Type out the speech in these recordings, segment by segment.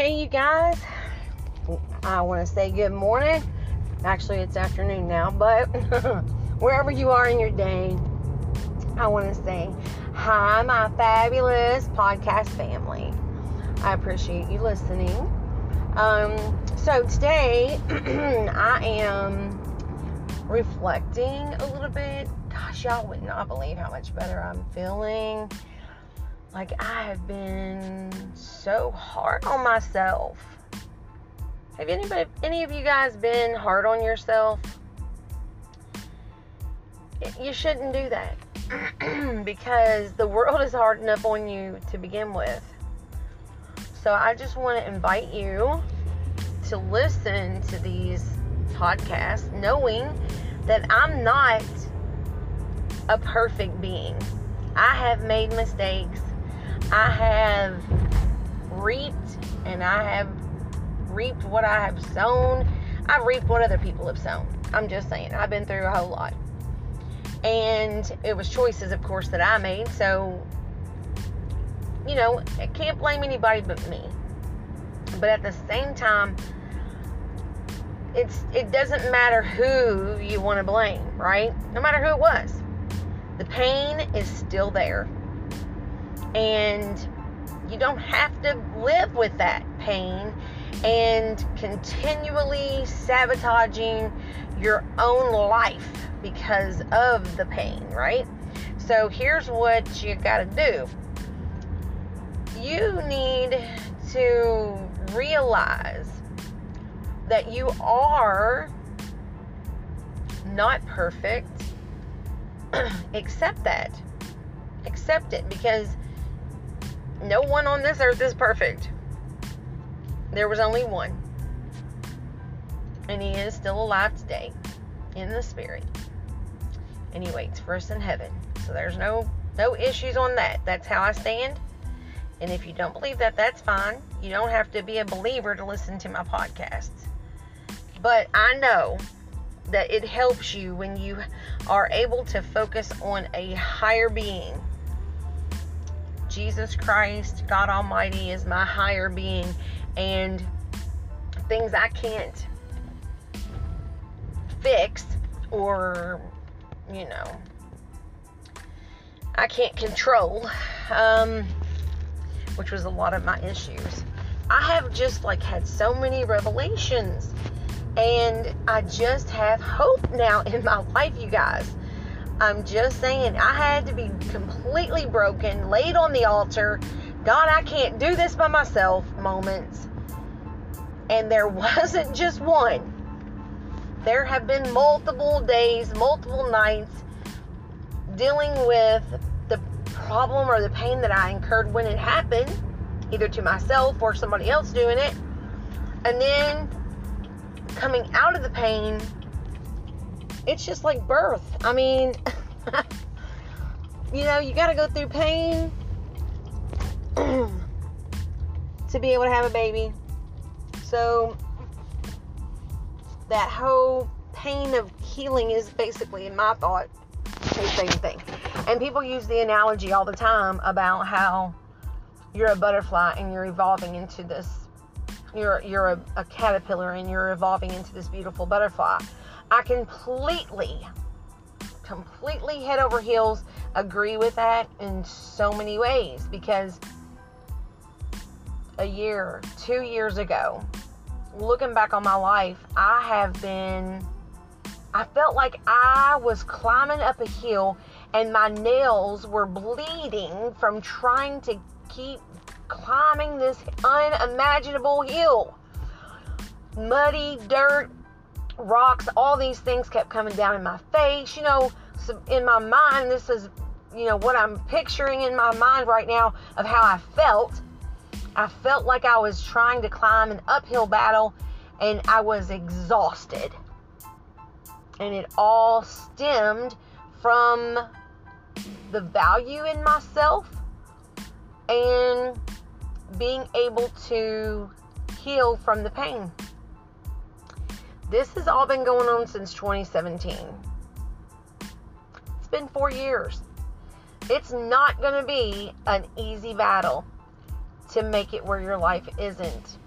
Hey, you guys. I want to say good morning. Actually, it's afternoon now, but wherever you are in your day, I want to say hi, my fabulous podcast family. I appreciate you listening. Um, so today, I am reflecting a little bit. Gosh, y'all would not believe how much better I'm feeling. Like, I have been so hard on myself. Have anybody, any of you guys been hard on yourself? You shouldn't do that because the world is hard enough on you to begin with. So I just want to invite you to listen to these podcasts knowing that I'm not a perfect being. I have made mistakes. I have reaped and I have reaped what I have sown. I've reaped what other people have sown. I'm just saying, I've been through a whole lot. And it was choices, of course, that I made. So, you know, I can't blame anybody but me. But at the same time, it's it doesn't matter who you want to blame, right? No matter who it was. The pain is still there and you don't have to live with that pain and continually sabotaging your own life because of the pain, right? So here's what you got to do you need to realize that you are not perfect. Accept that. Accept it because no one on this earth is perfect. There was only one. And he is still alive today in the spirit. And he waits for us in heaven. So there's no no issues on that. That's how I stand. And if you don't believe that, that's fine. You don't have to be a believer to listen to my podcasts. But I know that it helps you when you are able to focus on a higher being Jesus Christ, God Almighty is my higher being, and things I can't fix or, you know, I can't control, um, which was a lot of my issues. I have just like had so many revelations, and I just have hope now in my life, you guys. I'm just saying, I had to be completely broken, laid on the altar. God, I can't do this by myself moments. And there wasn't just one, there have been multiple days, multiple nights dealing with the problem or the pain that I incurred when it happened, either to myself or somebody else doing it. And then coming out of the pain it's just like birth. I mean, you know, you got to go through pain to be able to have a baby. So that whole pain of healing is basically, in my thought, the same thing. And people use the analogy all the time about how you're a butterfly and you're evolving into this. You're you're a, a caterpillar and you're evolving into this beautiful butterfly. I completely, completely head over heels agree with that in so many ways because a year, two years ago, looking back on my life, I have been, I felt like I was climbing up a hill and my nails were bleeding from trying to keep climbing this unimaginable hill. Muddy dirt, rocks, all these things kept coming down in my face. You know, in my mind, this is, you know, what I'm picturing in my mind right now of how I felt. I felt like I was trying to climb an uphill battle and I was exhausted. And it all stemmed from the value in myself and being able to heal from the pain. This has all been going on since 2017. It's been four years. It's not going to be an easy battle to make it where your life isn't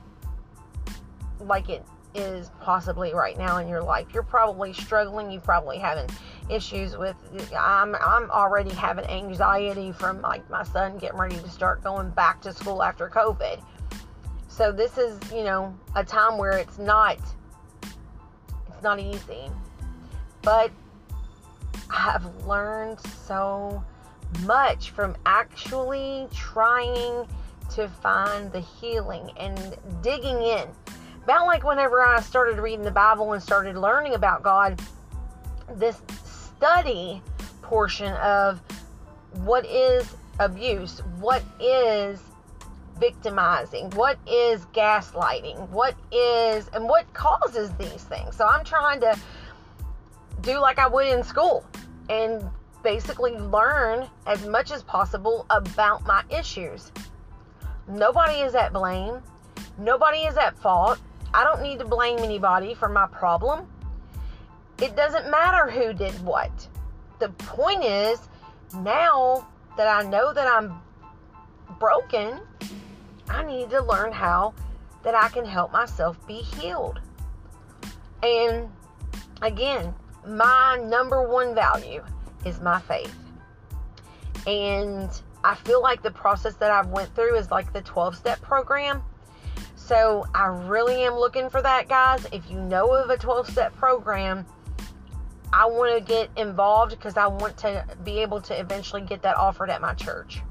like it is possibly right now in your life. You're probably struggling. You probably having issues with. I'm I'm already having anxiety from like my son getting ready to start going back to school after COVID. So this is you know a time where it's not not easy, but I've learned so much from actually trying to find the healing and digging in. About like whenever I started reading the Bible and started learning about God, this study portion of what is abuse, what is victimizing, what is gaslighting, what is, and what causes these things. So I'm trying to do like I would in school and basically learn as much as possible about my issues. Nobody is at blame. Nobody is at fault. I don't need to blame anybody for my problem. It doesn't matter who did what. The point is, now that I know that I'm broken, I need to learn how that I can help myself be healed. And again, my number one value is my faith. And I feel like the process that I've went through is like the 12 step program so I really am looking for that, guys. If you know of a 12 step program, I want to get involved because I want to be able to eventually get that offered at my church.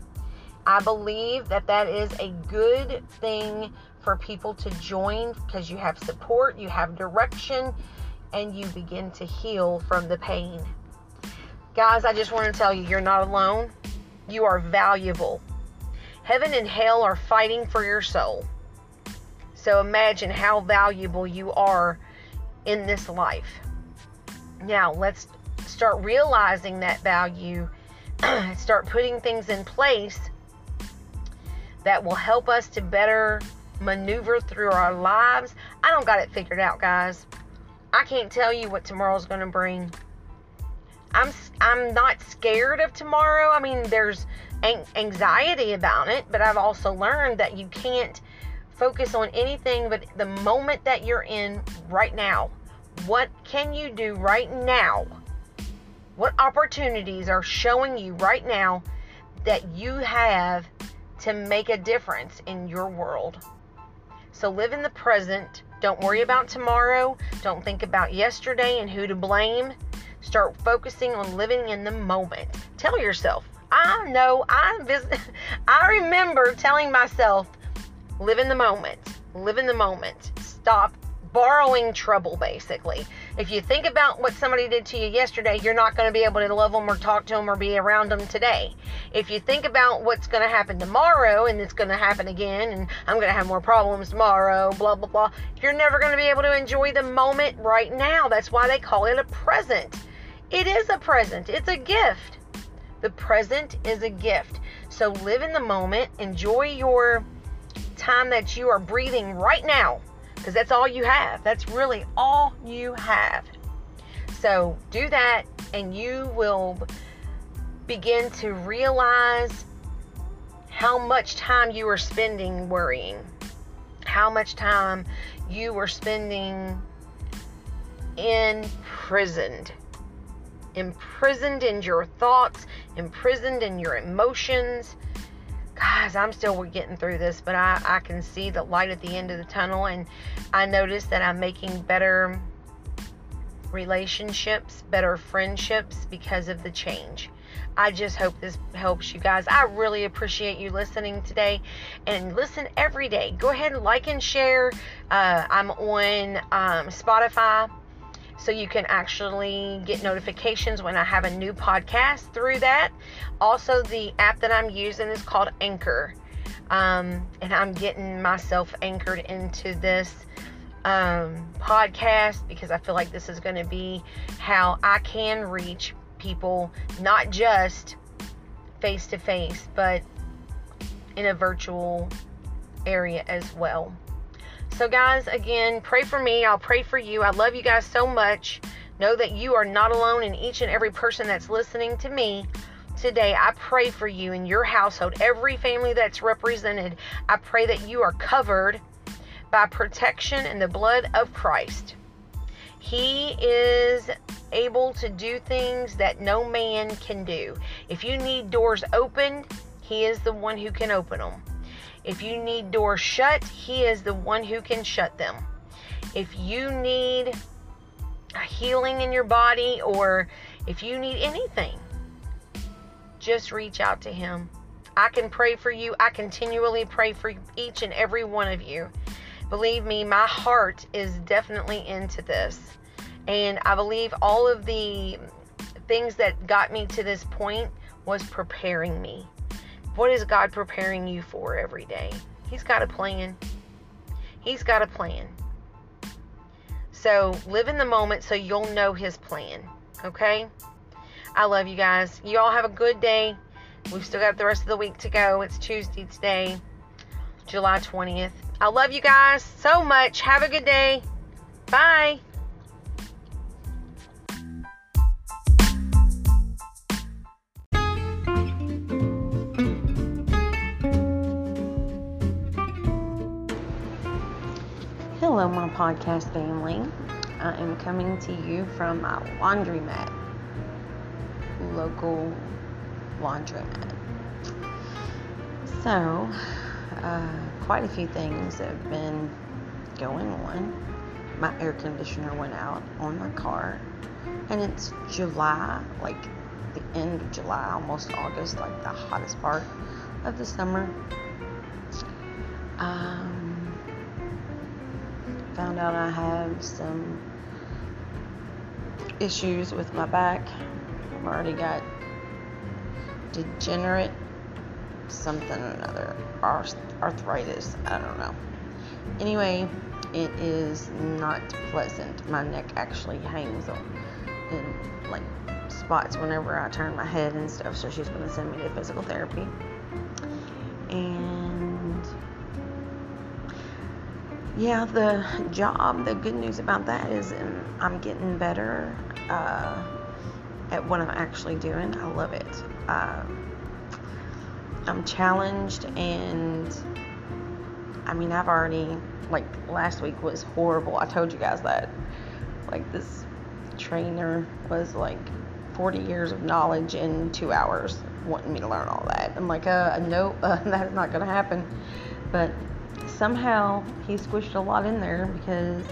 I believe that that is a good thing for people to join because you have support, you have direction, and you begin to heal from the pain. Guys, I just want to tell you, you're not alone. You are valuable. Heaven and hell are fighting for your soul. So imagine how valuable you are in this life. Now, let's start realizing that value, start putting things in place that will help us to better maneuver through our lives. I don't got it figured out, guys. I can't tell you what tomorrow's going to bring. I'm I'm not scared of tomorrow. I mean, there's anxiety about it, but I've also learned that you can't focus on anything but the moment that you're in right now. What can you do right now? What opportunities are showing you right now that you have to make a difference in your world? So live in the present. Don't worry about tomorrow. Don't think about yesterday and who to blame. Start focusing on living in the moment. Tell yourself, I know I visit, I remember telling myself live in the moment. Live in the moment. Stop borrowing trouble, basically. If you think about what somebody did to you yesterday, you're not going to be able to love them or talk to them or be around them today. If you think about what's going to happen tomorrow and it's going to happen again and I'm going to have more problems tomorrow, blah, blah, blah, you're never going to be able to enjoy the moment right now. That's why they call it a present. It is a present, it's a gift. The present is a gift. So live in the moment, enjoy your time that you are breathing right now because that's all you have. That's really all you have. So do that, and you will begin to realize how much time you are spending worrying, how much time you are spending imprisoned. Imprisoned in your thoughts, imprisoned in your emotions, guys, I'm still getting through this, but I, I can see the light at the end of the tunnel, and I notice that I'm making better relationships, better friendships because of the change. I just hope this helps you guys. I really appreciate you listening today and listen every day. Go ahead and like and share. Uh, I'm on um, Spotify so you can actually get notifications when I have a new podcast through that. Also, the app that I'm using is called Anchor, um, and I'm getting myself anchored into this um, podcast because I feel like this is going to be how I can reach people, not just face to face, but in a virtual area as well. So, guys, again, pray for me. I'll pray for you. I love you guys so much. Know that you are not alone, and each and every person that's listening to me today, I pray for you and your household, every family that's represented. I pray that you are covered by protection in the blood of Christ. He is able to do things that no man can do. If you need doors opened, He is the one who can open them. If you need doors shut, He is the one who can shut them. If you need a healing in your body or if you need anything, just reach out to Him. I can pray for you. I continually pray for each and every one of you. Believe me, my heart is definitely into this. And I believe all of the things that got me to this point was preparing me. What is God preparing you for every day? He's got a plan. He's got a plan. So live in the moment so you'll know His plan. Okay? I love you guys. You all have a good day. We've still got the rest of the week to go. It's Tuesday today, July 20th. I love you guys so much. Have a good day. Bye. Hello, my podcast family. I am coming to you from my laundromat, local laundromat. So, uh, quite a few things have been going on. My air conditioner went out on my car, and it's July, like the end of July, almost August, like the hottest part of the summer. Um, I have some issues with my back. I've already got degenerate something or another, arthritis, I don't know. Anyway, it is not pleasant. My neck actually hangs in like spots whenever I turn my head and stuff, so she's going to send me to physical therapy. And yeah, the job, the good news about that is um, I'm getting better uh, at what I'm actually doing. I love it. Um, I'm challenged, and I mean, I've already, like, last week was horrible. I told you guys that. Like, this trainer was like 40 years of knowledge in two hours, wanting me to learn all that. I'm like, uh, no, uh, that's not going to happen. But somehow he squished a lot in there because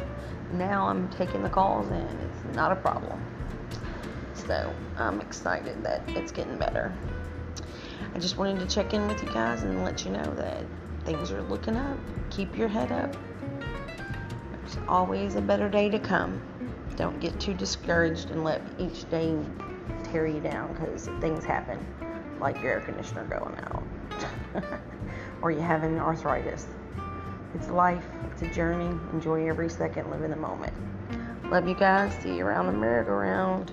now I'm taking the calls and it's not a problem. So I'm excited that it's getting better. I just wanted to check in with you guys and let you know that things are looking up. Keep your head up. There's always a better day to come. Don't get too discouraged and let each day tear you down because things happen, like your air conditioner going out, or you having arthritis. It's life, it's a journey. Enjoy every second, live in the moment. Love you guys. See you around the merry-go-round.